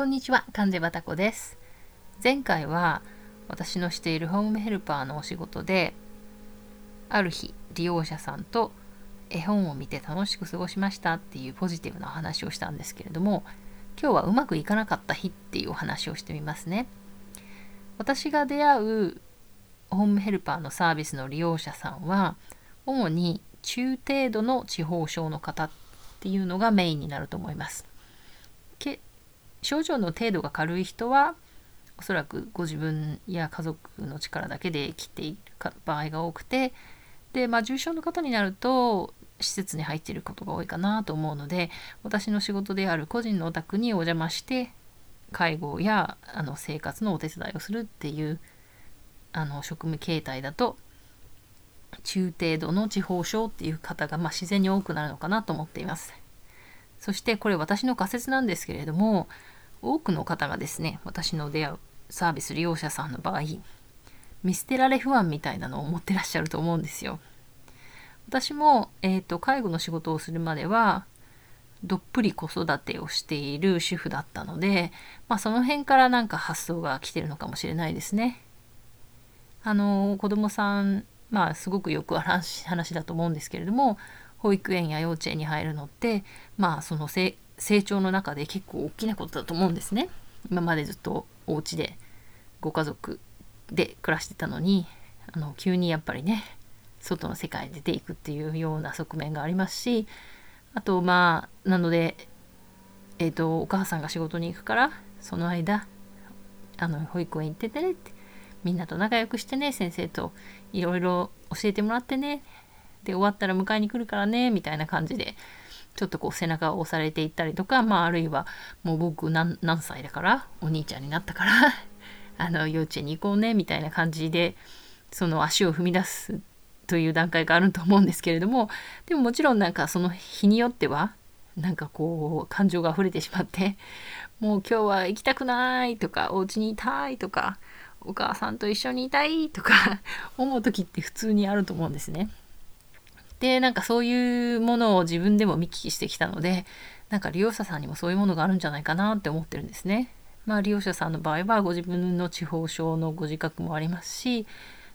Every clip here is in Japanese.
こんにちは、関西バタコです。前回は私のしているホームヘルパーのお仕事で、ある日、利用者さんと絵本を見て楽しく過ごしましたっていうポジティブなお話をしたんですけれども、今日はうまくいかなかった日っていうお話をしてみますね。私が出会うホームヘルパーのサービスの利用者さんは、主に中程度の地方症の方っていうのがメインになると思います。症状の程度が軽い人はおそらくご自分や家族の力だけで生きている場合が多くてで、まあ、重症の方になると施設に入っていることが多いかなと思うので私の仕事である個人のお宅にお邪魔して介護やあの生活のお手伝いをするっていうあの職務形態だと中程度の地方症っていう方が、まあ、自然に多くなるのかなと思っています。そしてこれ私の仮説なんですけれども多くの方がですね私の出会うサービス利用者さんの場合見捨てられ不安みたいなのを持ってらっしゃると思うんですよ。私も、えーと、介護の仕事をするまではどっぷり子育てをしている主婦だったので、まあ、その辺からなんか発想が来てるのかもしれないですね。あの子供さんまあすごくよく話話だと思うんですけれども保育園や幼稚園に入るのってまあその成長の中で結構大きなことだと思うんですね。今までずっとお家でご家族で暮らしてたのにあの急にやっぱりね外の世界に出ていくっていうような側面がありますしあとまあなのでえっ、ー、とお母さんが仕事に行くからその間あの保育園行っててねってみんなと仲良くしてね先生といろいろ教えてもらってねで終わったら迎えに来るからねみたいな感じでちょっとこう背中を押されていったりとか、まあ、あるいはもう僕何歳だからお兄ちゃんになったから あの幼稚園に行こうねみたいな感じでその足を踏み出すという段階があると思うんですけれどもでももちろんなんかその日によってはなんかこう感情が溢れてしまってもう今日は行きたくないとかお家にいたいとかお母さんと一緒にいたいとか思う時って普通にあると思うんですね。でなんかそういうものを自分でも見聞きしてきたのでなんか利用者さんにもそういうものがあるんじゃないかなって思ってるんですね。まあ利用者さんの場合はご自分の地方症のご自覚もありますし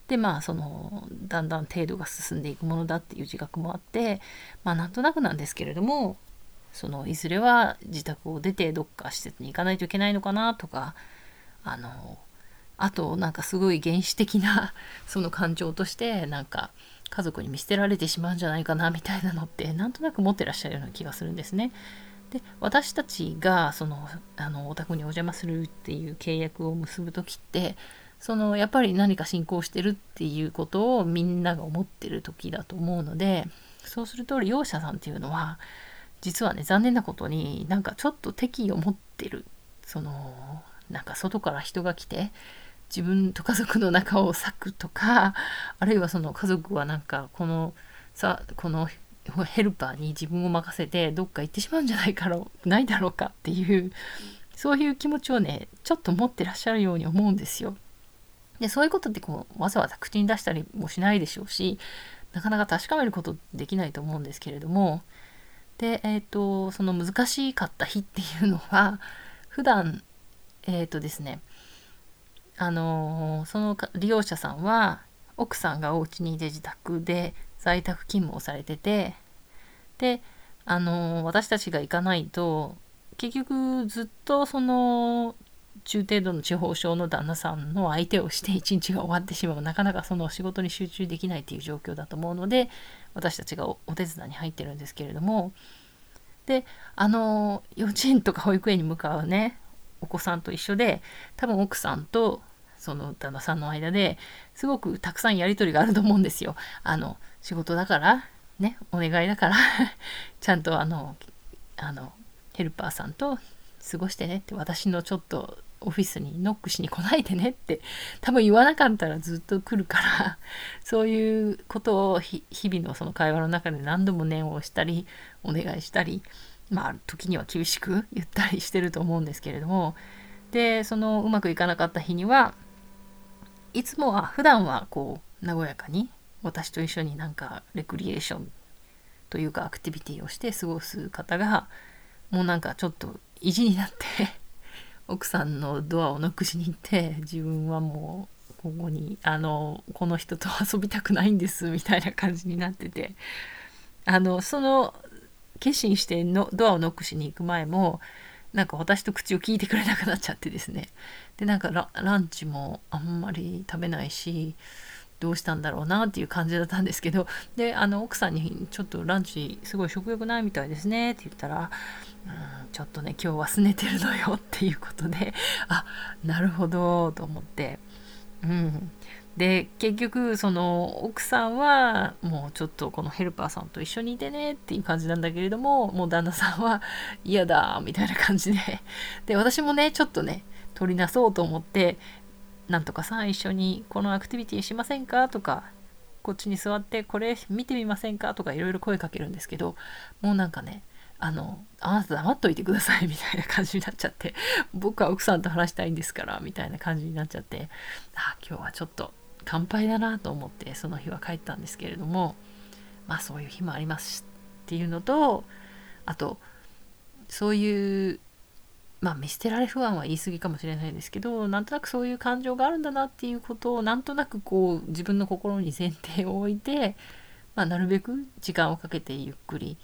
でまあそのだんだん程度が進んでいくものだっていう自覚もあってまあなんとなくなんですけれどもそのいずれは自宅を出てどっか施設に行かないといけないのかなとかあのあとなんかすごい原始的なその感情としてなんか家族に見捨てられてしまうんじゃないかなみたいなのって なんとなく持ってらっしゃるような気がするんですね。で私たちがそのあのお宅にお邪魔するっていう契約を結ぶ時ってそのやっぱり何か進行してるっていうことをみんなが思ってる時だと思うのでそうすると利用者さんっていうのは実はね残念なことになんかちょっと敵意を持ってるそのなんか外から人が来て自分と家族の中を裂くとかあるいはその家族はなんかこのさこのヘルパーに自分を任せてどっか行ってしまうんじゃないかろうないだろうかっていうそういう気持ちをねちょっと持ってらっしゃるように思うんですよ。でそういうことってこうわざわざ口に出したりもしないでしょうしなかなか確かめることできないと思うんですけれどもでえっ、ー、とその難しかった日っていうのは普段えっ、ー、とですねあのその利用者さんは奥さんがお家にいて自宅で在宅勤務をされててであの私たちが行かないと結局ずっとその中程度の地方症の旦那さんの相手をして一日が終わってしまう。なかなかその仕事に集中できないっていう状況だと思うので私たちがお手伝いに入ってるんですけれども。であの幼稚園とか保育園に向かうねお子さんと一緒で多分奥さんとその旦那さんの間ですごくたくさんやり取りがあると思うんですよ。あの仕事だからねお願いだから ちゃんとあのあのヘルパーさんと過ごしてねって私のちょっとオフィスにノックしに来ないでねって多分言わなかったらずっと来るから そういうことを日々のその会話の中で何度も念を押したりお願いしたりまあ時には厳しく言ったりしてると思うんですけれども。でそのうまくいかなかった日にはいつもは普段はこう和やかに私と一緒になんかレクリエーションというかアクティビティをして過ごす方がもうなんかちょっと意地になって 奥さんのドアをノックしに行って自分はもうここにあのこの人と遊びたくないんですみたいな感じになってて。あのその決心してのドアをノックしに行く前もなんか私と口を聞いてくれなくなっちゃってですね。でなんかランチもあんまり食べないしどうしたんだろうなっていう感じだったんですけど。であの奥さんに「ちょっとランチすごい食欲ないみたいですね」って言ったら「うんちょっとね今日は拗ねてるのよ」っていうことであなるほどと思って。うん。で結局その奥さんはもうちょっとこのヘルパーさんと一緒にいてねっていう感じなんだけれどももう旦那さんは嫌だみたいな感じで。で私もねちょっとね取りなそうと思ってなんとかさん一緒にこのアクティビティしませんかとかこっちに座ってこれ見てみませんかとかいろいろ声かけるんですけどもうなんかねあのあなた黙っといてくださいみたいな感じになっちゃって僕は奥さんと話したいんですからみたいな感じになっちゃってあ今日はちょっと乾杯だなと思ってその日は帰ったんですけれどもまあそういう日もありますしっていうのとあとそういうまあ見捨てられ不安は言い過ぎかもしれないですけどなんとなくそういう感情があるんだなっていうことをなんとなくこう自分の心に前提を置いて、まあ、なるべく時間をかけてゆっくり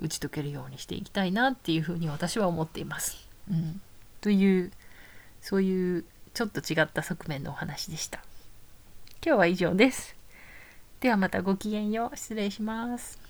打ち解けるようにしていきたいなっていうふうに私は思っています。うん、というそういうちょっと違った側面のお話でした。今日は以上です。ではまたごきげんよう。失礼します。